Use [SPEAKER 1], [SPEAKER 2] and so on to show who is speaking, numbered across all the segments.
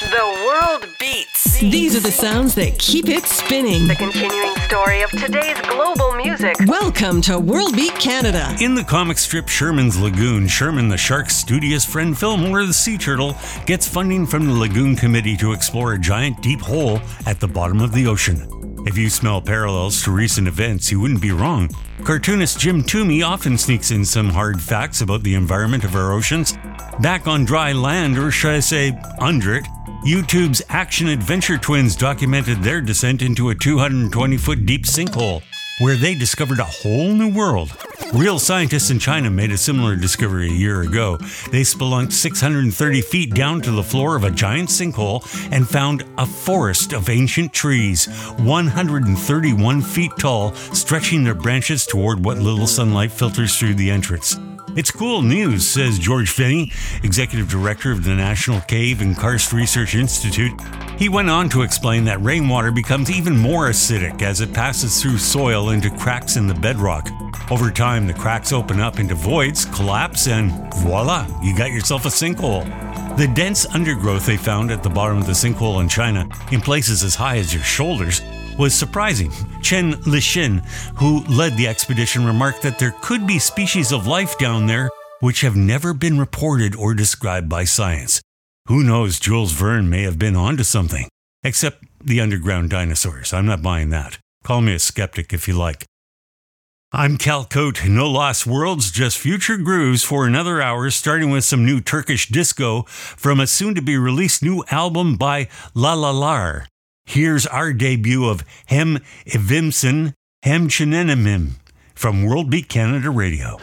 [SPEAKER 1] The world beats.
[SPEAKER 2] These are the sounds that keep it spinning.
[SPEAKER 1] The continuing story of today's global music.
[SPEAKER 2] Welcome to World Beat Canada.
[SPEAKER 3] In the comic strip Sherman's Lagoon, Sherman the shark's studious friend Fillmore the sea turtle gets funding from the Lagoon Committee to explore a giant deep hole at the bottom of the ocean. If you smell parallels to recent events, you wouldn't be wrong. Cartoonist Jim Toomey often sneaks in some hard facts about the environment of our oceans. Back on dry land, or should I say, under it, YouTube's Action Adventure Twins documented their descent into a 220 foot deep sinkhole, where they discovered a whole new world. Real scientists in China made a similar discovery a year ago. They spelunked 630 feet down to the floor of a giant sinkhole and found a forest of ancient trees, 131 feet tall, stretching their branches toward what little sunlight filters through the entrance. It's cool news, says George Veni, executive director of the National Cave and Karst Research Institute. He went on to explain that rainwater becomes even more acidic as it passes through soil into cracks in the bedrock. Over time, the cracks open up into voids, collapse, and voila, you got yourself a sinkhole. The dense undergrowth they found at the bottom of the sinkhole in China, in places as high as your shoulders, was surprising. Chen Lixin, who led the expedition, remarked that there could be species of life down there which have never been reported or described by science. Who knows, Jules Verne may have been onto something. Except the underground dinosaurs. I'm not buying that. Call me a skeptic if you like. I'm Cal Koat. No lost worlds, just future grooves for another hour, starting with some new Turkish disco from a soon to be released new album by Lalalar. Here's our debut of Hem Evimsin Hem Cehennemim from World Beat Canada Radio.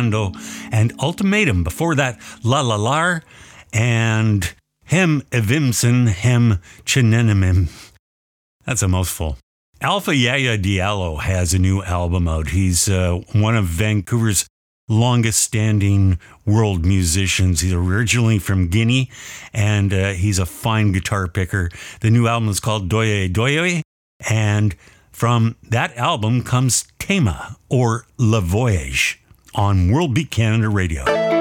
[SPEAKER 3] Luchando. And Ultimatum. Before that, Lalalar and Hem Evimsin Hem Cehennemim. That's a mouthful. Alpha Yaya Diallo has a new album out. He's uh, one of Vancouver's longest standing world musicians. He's originally from Guinea and uh, he's a fine guitar picker. The new album is called Doye Doye. And from that album comes Tama or Le Voyage on World Beat Canada Radio.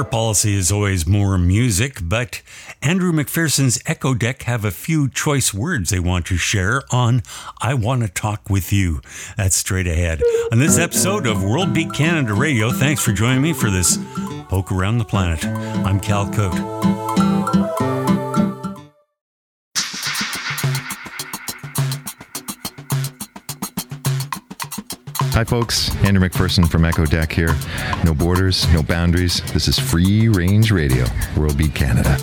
[SPEAKER 3] Our policy is always more music, but Andrew McPherson's Eccodek have a few choice words they want to share on I Want to Talk with You. That's straight ahead. On this episode of World Beat Canada Radio, thanks for joining me for this poke around the planet. I'm Cal Koat.
[SPEAKER 4] Hi, folks. Andrew McPherson from Eccodek here. No borders, no boundaries. This is free range radio, World Beat Canada.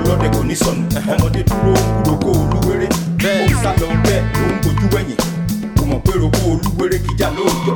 [SPEAKER 5] ọlọ́dẹ kò ní sọnù. Ọmọdé dúró roko olúwere bẹ́ẹ̀. Ó sá lọ bẹ́ẹ̀ ló ń gbojú wẹ̀yìn. Kò mọ̀ pé roko olúwere kìjà lóòjọ́.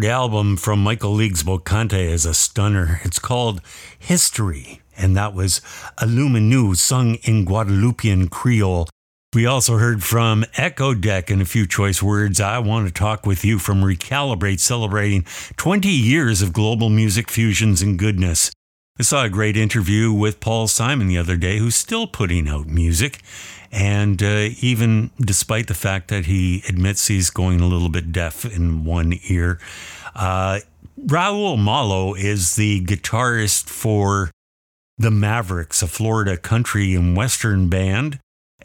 [SPEAKER 3] Third album from Michael League's Bokante is a stunner. It's called History, and that was Illimineu sung in Guadeloupean Creole. We also heard from Eccodek in a few choice words. I want to talk with you from Recalibrate, celebrating 20 years of global music fusions and goodness. I saw a great interview with Paul Simon the other day, who's still putting out music. And uh, even despite the fact that he admits he's going a little bit deaf in one ear, uh, Raul Malo is the guitarist for the Mavericks, a Florida country and western band.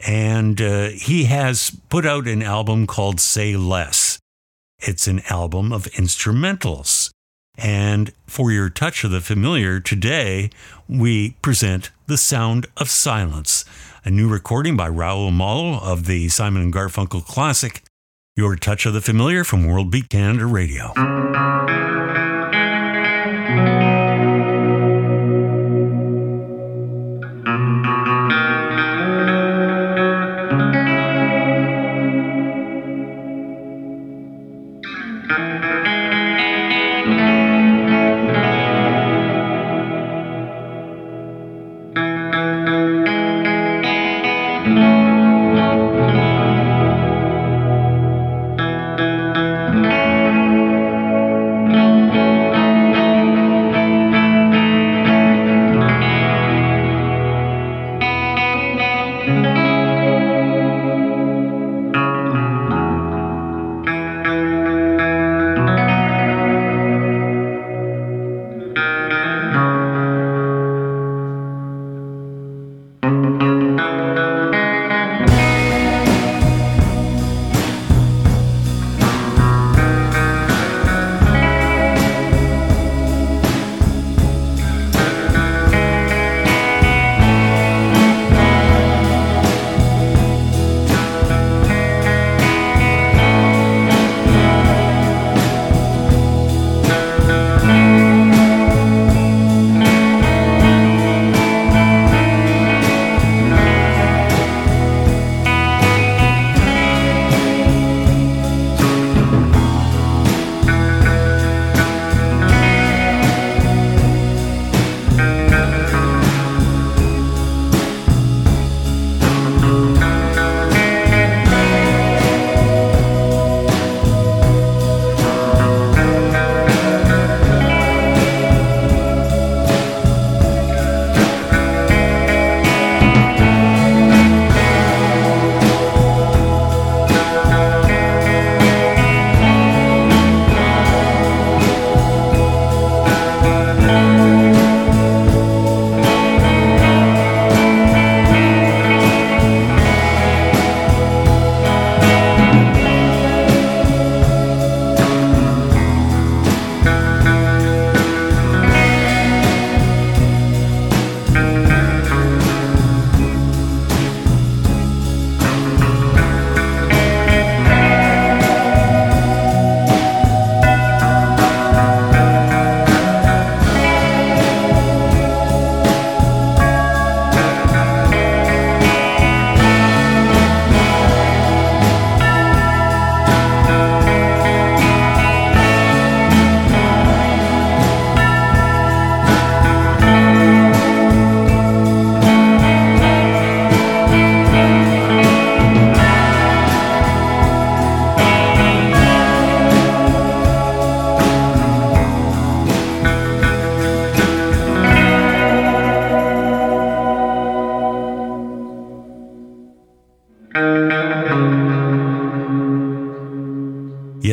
[SPEAKER 3] And uh, he has put out an album called Say Less. It's an album of instrumentals. And for your touch of the familiar, today we present The Sound of Silence, a new recording by Raul Malo of the Simon and Garfunkel classic, Your Touch of the Familiar from World Beat Canada Radio.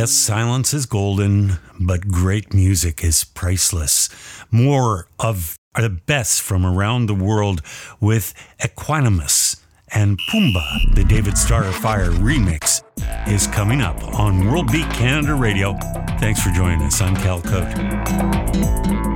[SPEAKER 3] Yes, silence is golden, but great music is priceless. More of the best from around the world with Equanimous and Pumba, the David Starfire remix, is coming up on World Beat Canada Radio. Thanks for joining us. I'm Cal
[SPEAKER 6] Koat.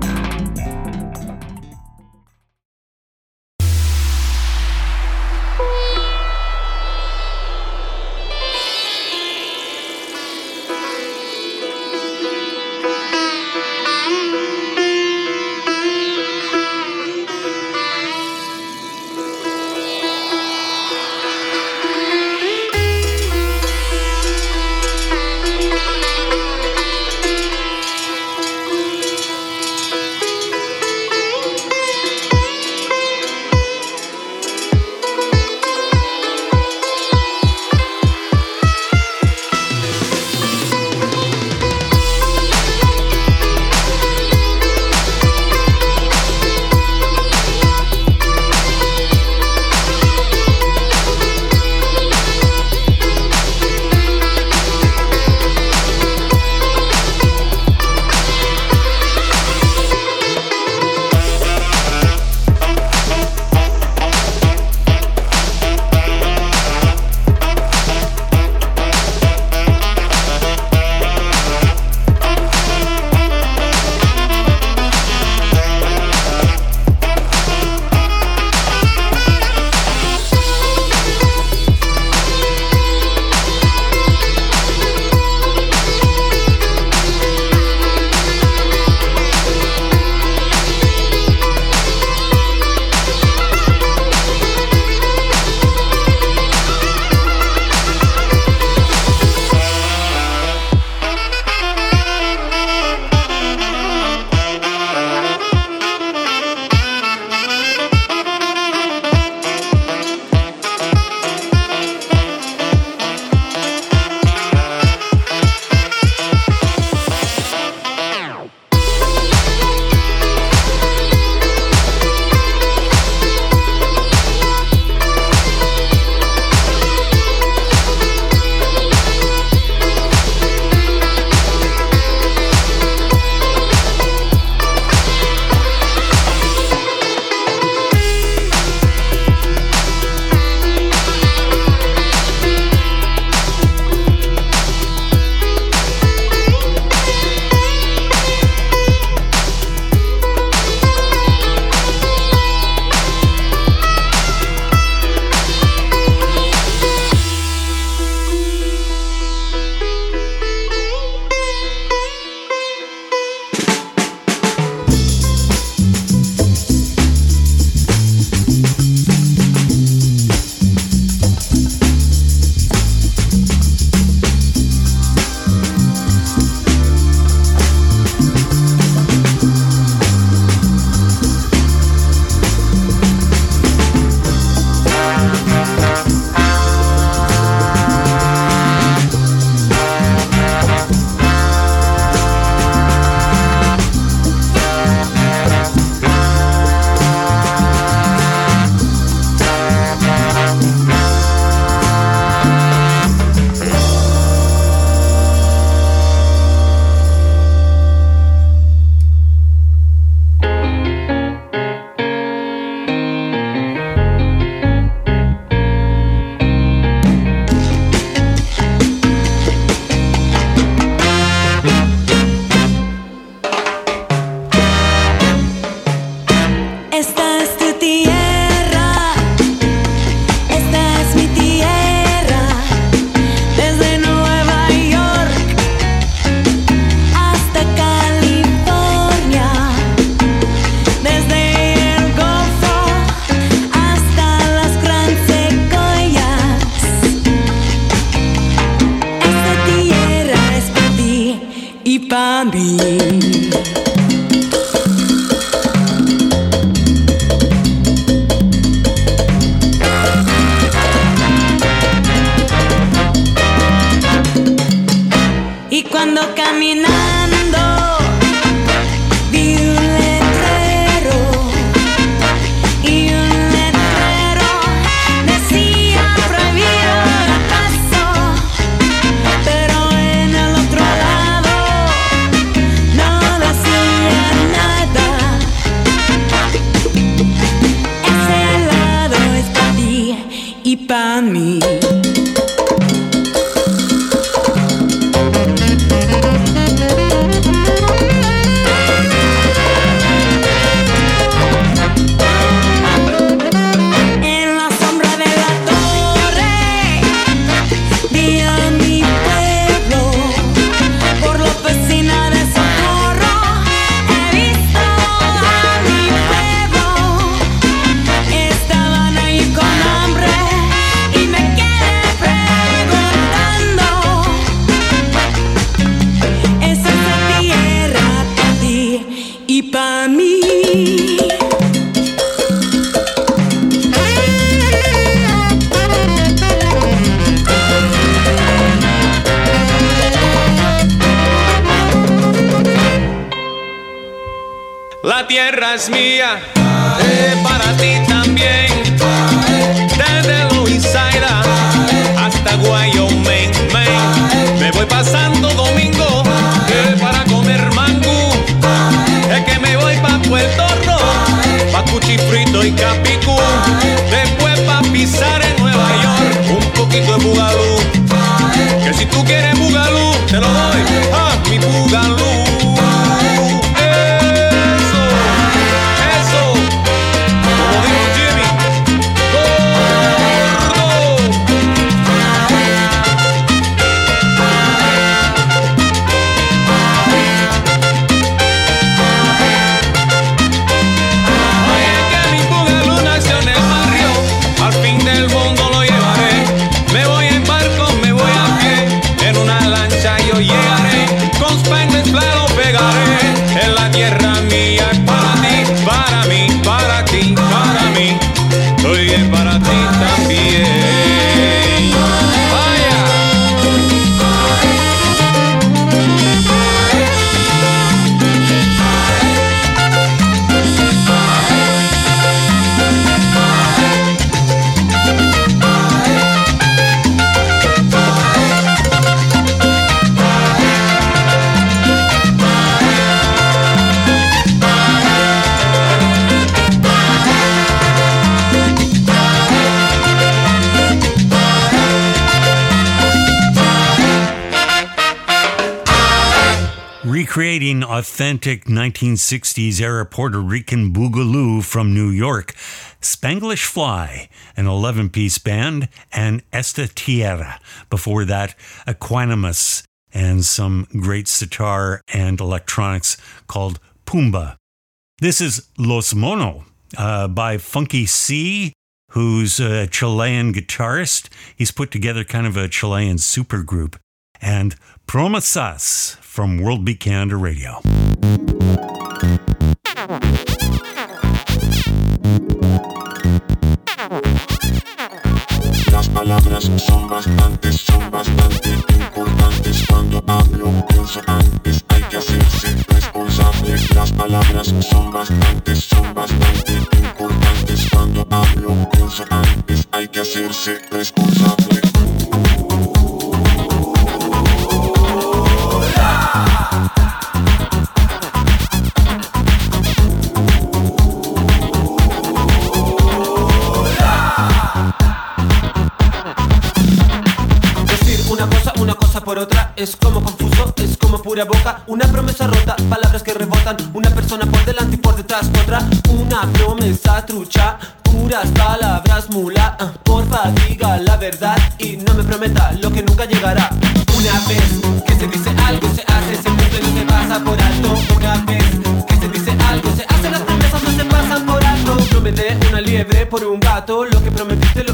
[SPEAKER 6] Tierra
[SPEAKER 7] es
[SPEAKER 3] authentic 1960s era Puerto Rican boogaloo from New York, Spanglish Fly, an 11 piece band, and Esta Tierra. Before that, Equanimous and some great sitar and electronics called Pumba. This is Los Mono uh, by Funky C, who's a Chilean guitarist. He's put together kind of a Chilean supergroup. And Promesas from World Beat Canada Radio.
[SPEAKER 8] Las palabras son son bastante importantes Cuando hablo pienso antes, hay que hacerse responsable Las palabras son son bastante importantes Cuando hablo pienso antes, hay que hacerse responsable
[SPEAKER 9] por otra Es como confuso, es como pura boca. Una promesa rota, palabras que rebotan. Una persona por delante y por detrás otra Una promesa trucha. Puras palabras mula. Ah, Porfa diga la verdad Y no me prometa lo que nunca llegará. Una vez que se dice algo se hace Se cumple, no se pasa por alto. Una vez que se dice algo se hace Las promesas no se pasan por alto. Prometé una liebre por un gato Lo que prometiste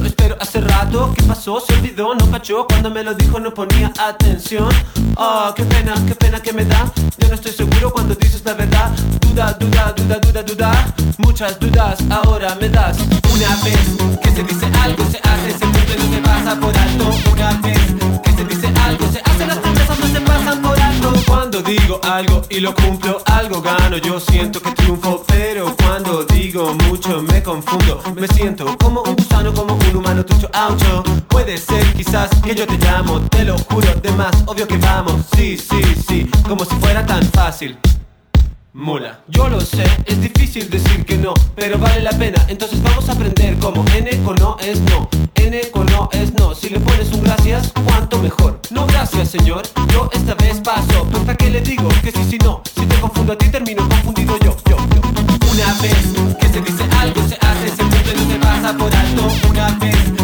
[SPEAKER 9] ¿Qué pasó? Se olvidó, no cachó. Cuando me lo dijo no ponía atención. Oh, qué pena, qué pena que me da. Yo no estoy seguro cuando dices la verdad. Duda, duda, duda, duda, duda. Muchas dudas ahora me das. Una vez que se dice algo se hace Se cumple, no se pasa por alto. Una vez digo algo y lo cumplo Algo gano, yo siento que triunfo Pero cuando digo mucho me confundo. Me siento como un gusano, como un humano tucho aucho Puede ser quizás que yo te llamo Te lo juro, de más obvio que vamos. Sí, sí, sí, como si fuera tan fácil Mula, yo lo sé, es difícil decir que no, pero vale la pena. Entonces vamos a aprender cómo N con no es no, N con no es no. Si le pones un gracias, cuánto mejor. No gracias, señor, yo esta vez paso. Pues para qué le digo que sí, si no. Si te confundo a ti, termino confundido yo, yo, yo. Una vez que se dice algo, se hace, se cumple, no se pasa por alto. Una vez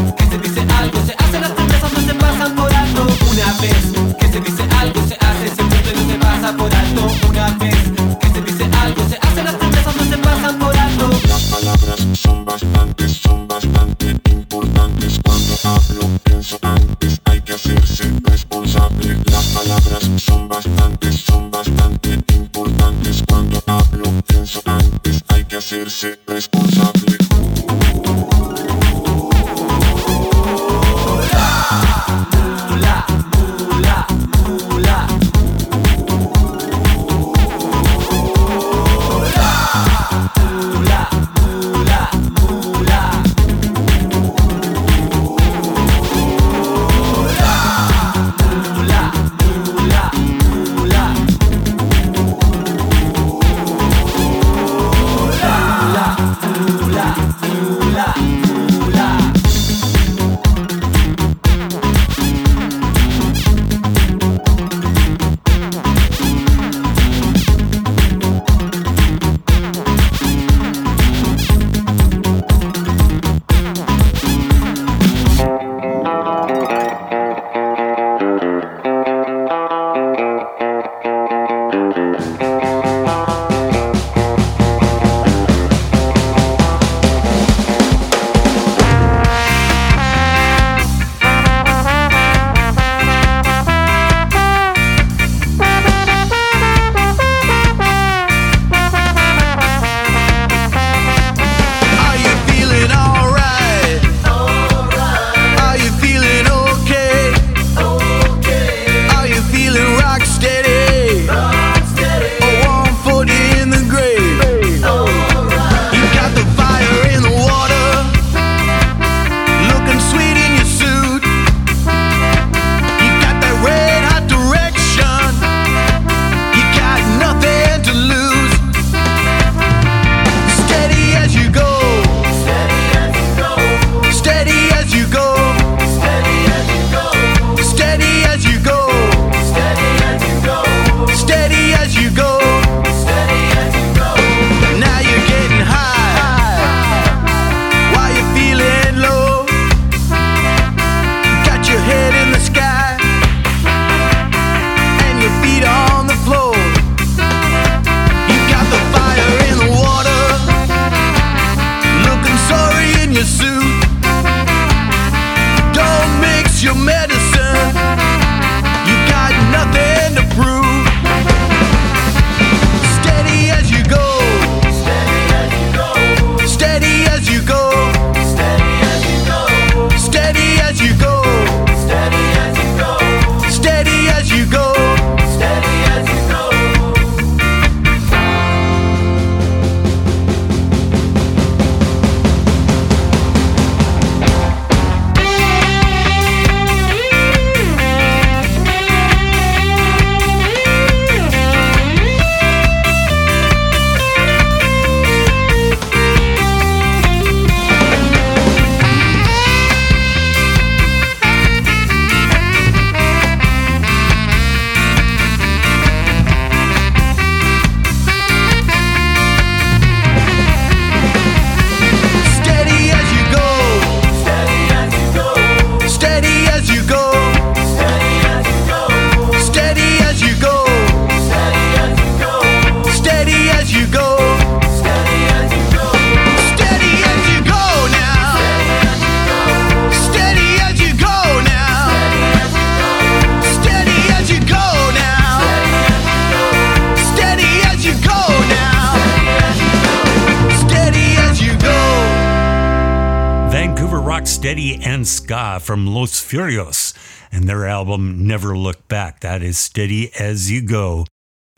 [SPEAKER 8] pienso antes, hay que hacerse responsable. Las palabras son bastantes, son bastante importantes. Cuando hablo, pienso antes, hay que hacerse responsable
[SPEAKER 3] ska from Los Furios and their album Never Look Back. That is steady as you go,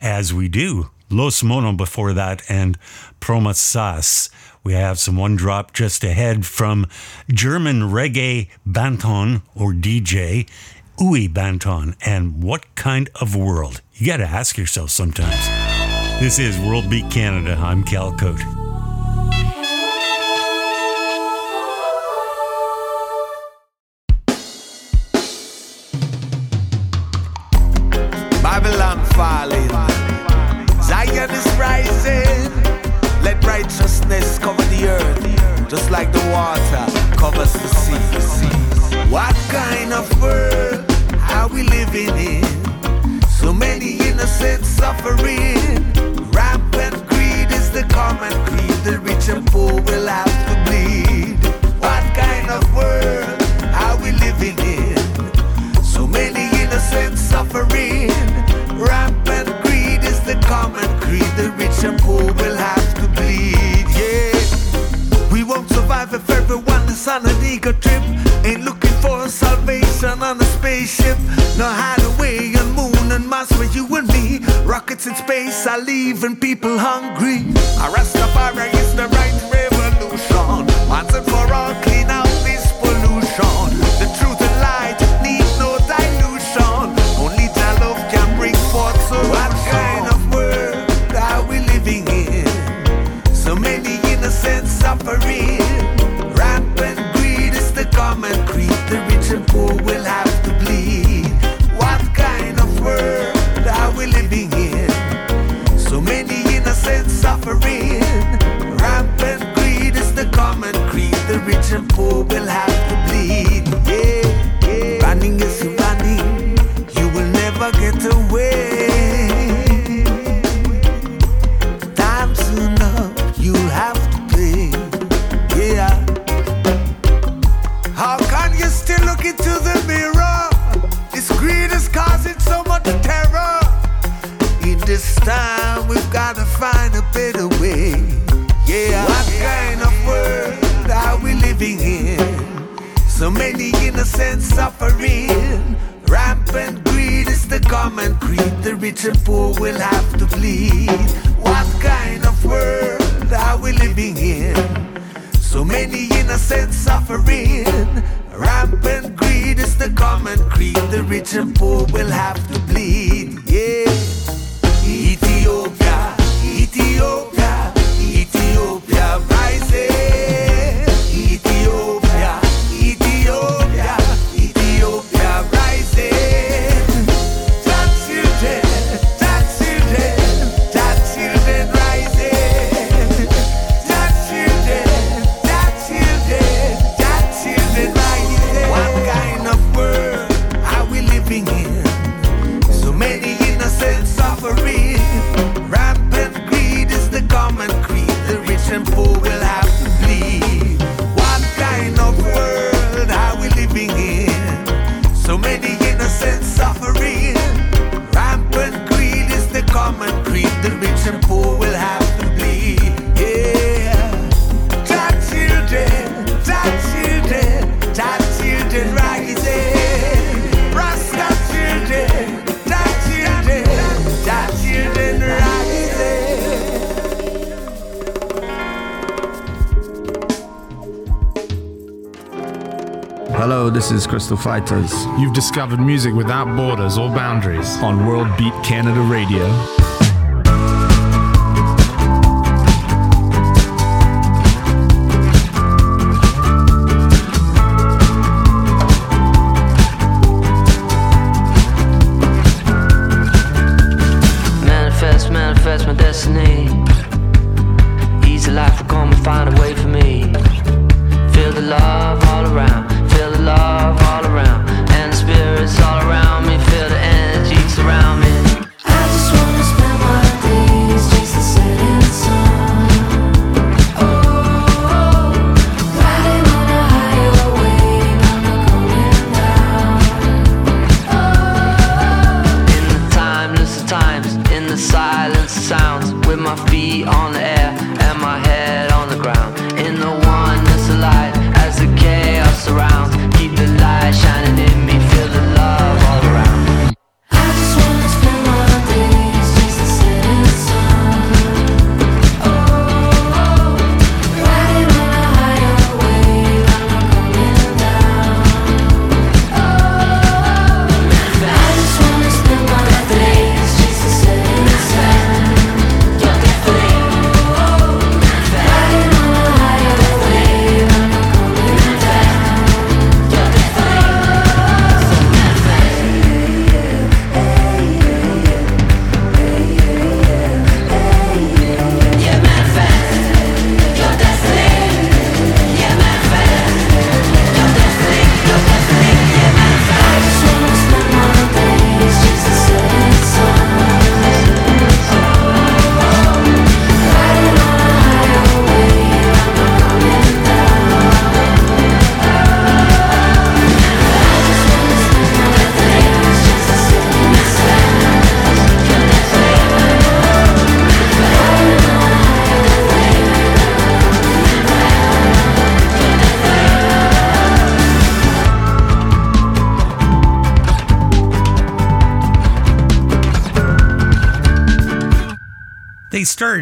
[SPEAKER 3] as we do. Los Mono before that and Promesas. We have some one drop just ahead from German reggae Banton or DJ Uwe Banton. And what kind of world? You got to ask yourself sometimes. This is World Beat Canada. I'm Cal
[SPEAKER 10] Koat. Just like the water covers the sea. What kind of world are we living in? So many innocents suffering. Rampant greed is the common creed. The rich and poor will have to bleed. What kind of world are we living in? So many innocents suffering. Rampant greed is the common creed. The rich and poor will on an eager trip. Ain't looking for salvation on a spaceship. No hideaway on moon and Mars for you and me. Rockets in space are leaving people hungry. A Rastafari is the right revolution. Once and for all, clean out this pollution. The truth and light need no dilution. Only that love can bring forth so What kind of world are we living in? So many innocents suffering. And poor will have to bleed. What kind of world are we living in? So many innocent suffering. Rampant greed is the common creed. The rich and poor will have this is
[SPEAKER 11] Crystal Fighters.
[SPEAKER 12] You've discovered music without borders or boundaries on World Beat Canada Radio.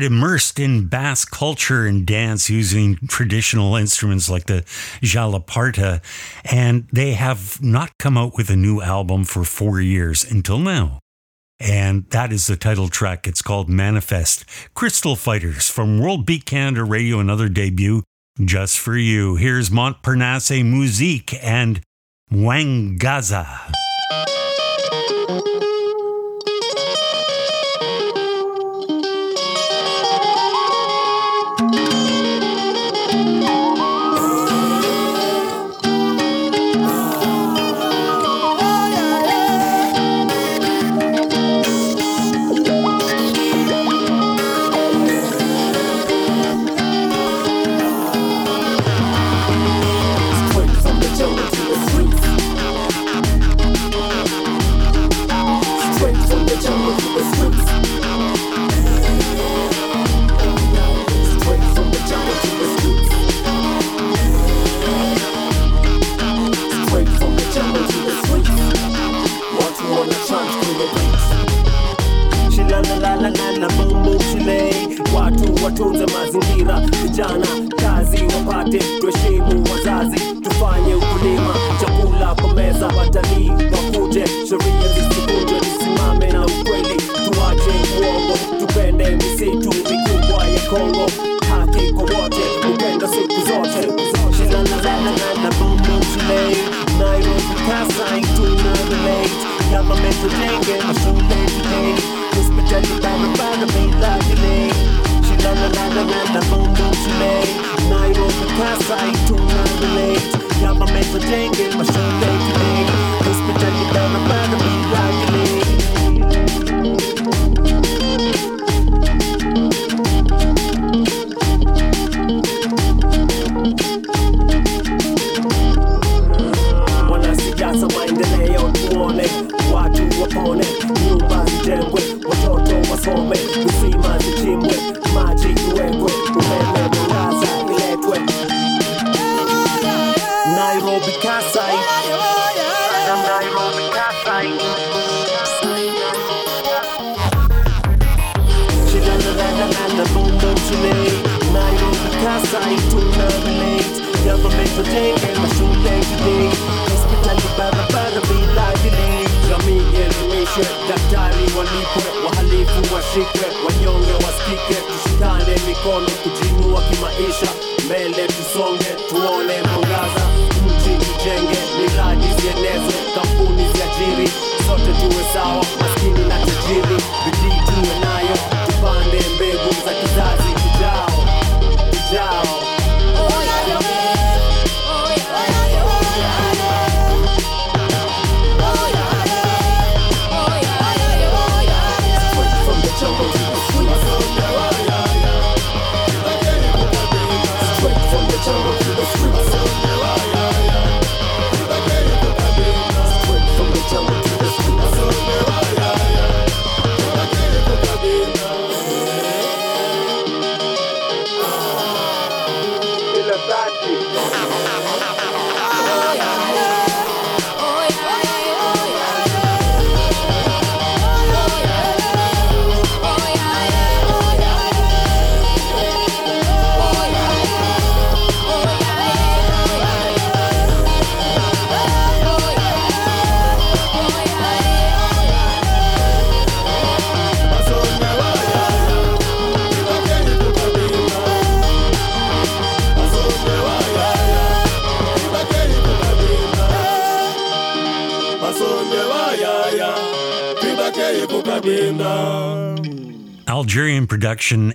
[SPEAKER 3] Immersed in Basque culture and dance using traditional instruments like the txalaparta, and they have not come out with a new album for four years until now. And that is the title track. It's called Manifest. Crystal Fighters from World Beat Canada Radio, another debut just for you. Here's Montparnasse Musique and
[SPEAKER 13] Mwangaza. Mazingira, vijana kazi wapate, tuheshimu wazazi, tufanye ukulima, chakula kwa meza, watalii wakuje, sheria zisivunjwe, tusimame na ukweli, tuache uongo, tupende misitu mikubwa ya Kongo, haki kwa wote, upendo siku zote. Nairobi Kasai tuna relate, government tujenge mashule today, hospitali barabara bila delay. Shilalalala boom boom shile. Nairobi Kasai tuna relate, government tujenge mashule today, hospitali barabara bila Government tujenge mashule today Hospitali barabara bila delay Jamii elimishwe, daktari walipwe Wahalifu washikwe, wanyonge wasikike Tushikane mikono kujiinua kimaisha Mbele tusonge, tuone mwangaza Nchi tujenge, miradi zienezwe Kampuni ziajiri, sote tuwe sawa Maskini na tajiri,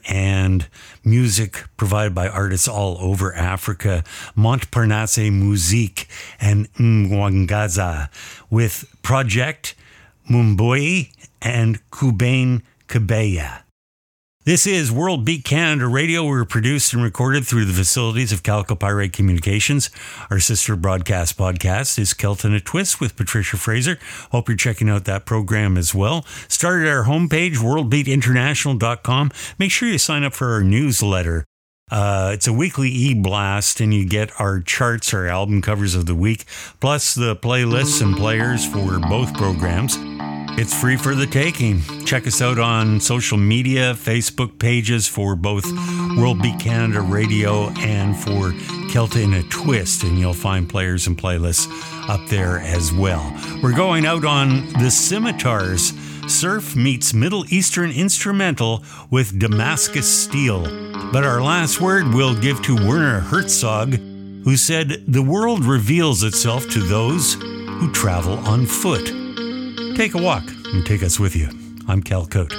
[SPEAKER 3] And music provided by artists all over Africa. Montparnasse Musique and Mwangaza with Project Mumboy and Kubain Kabeya. This is World Beat Canada Radio. We're produced and recorded through the facilities of Calico Pirate Communications. Our sister broadcast podcast is Celtic in a Twist with Patricia Fraser. Hope you're checking out that program as well. Start at our homepage, worldbeatinternational.com. Make sure you sign up for our newsletter. Uh, it's a weekly e blast, and you get our charts, our album covers of the week, plus the playlists and players for both programs. It's free for the taking. Check us out on social media, Facebook pages for both World Beat Canada Radio and for Celtic in a Twist, and you'll find players and playlists up there as well. We're going out on the Scimitars. Surf meets Middle Eastern instrumental with Damascus Steel. But our last word we'll give to Werner Herzog, who said, The world reveals itself to those who travel on foot. Take a walk and take us with you. I'm Cal Koat.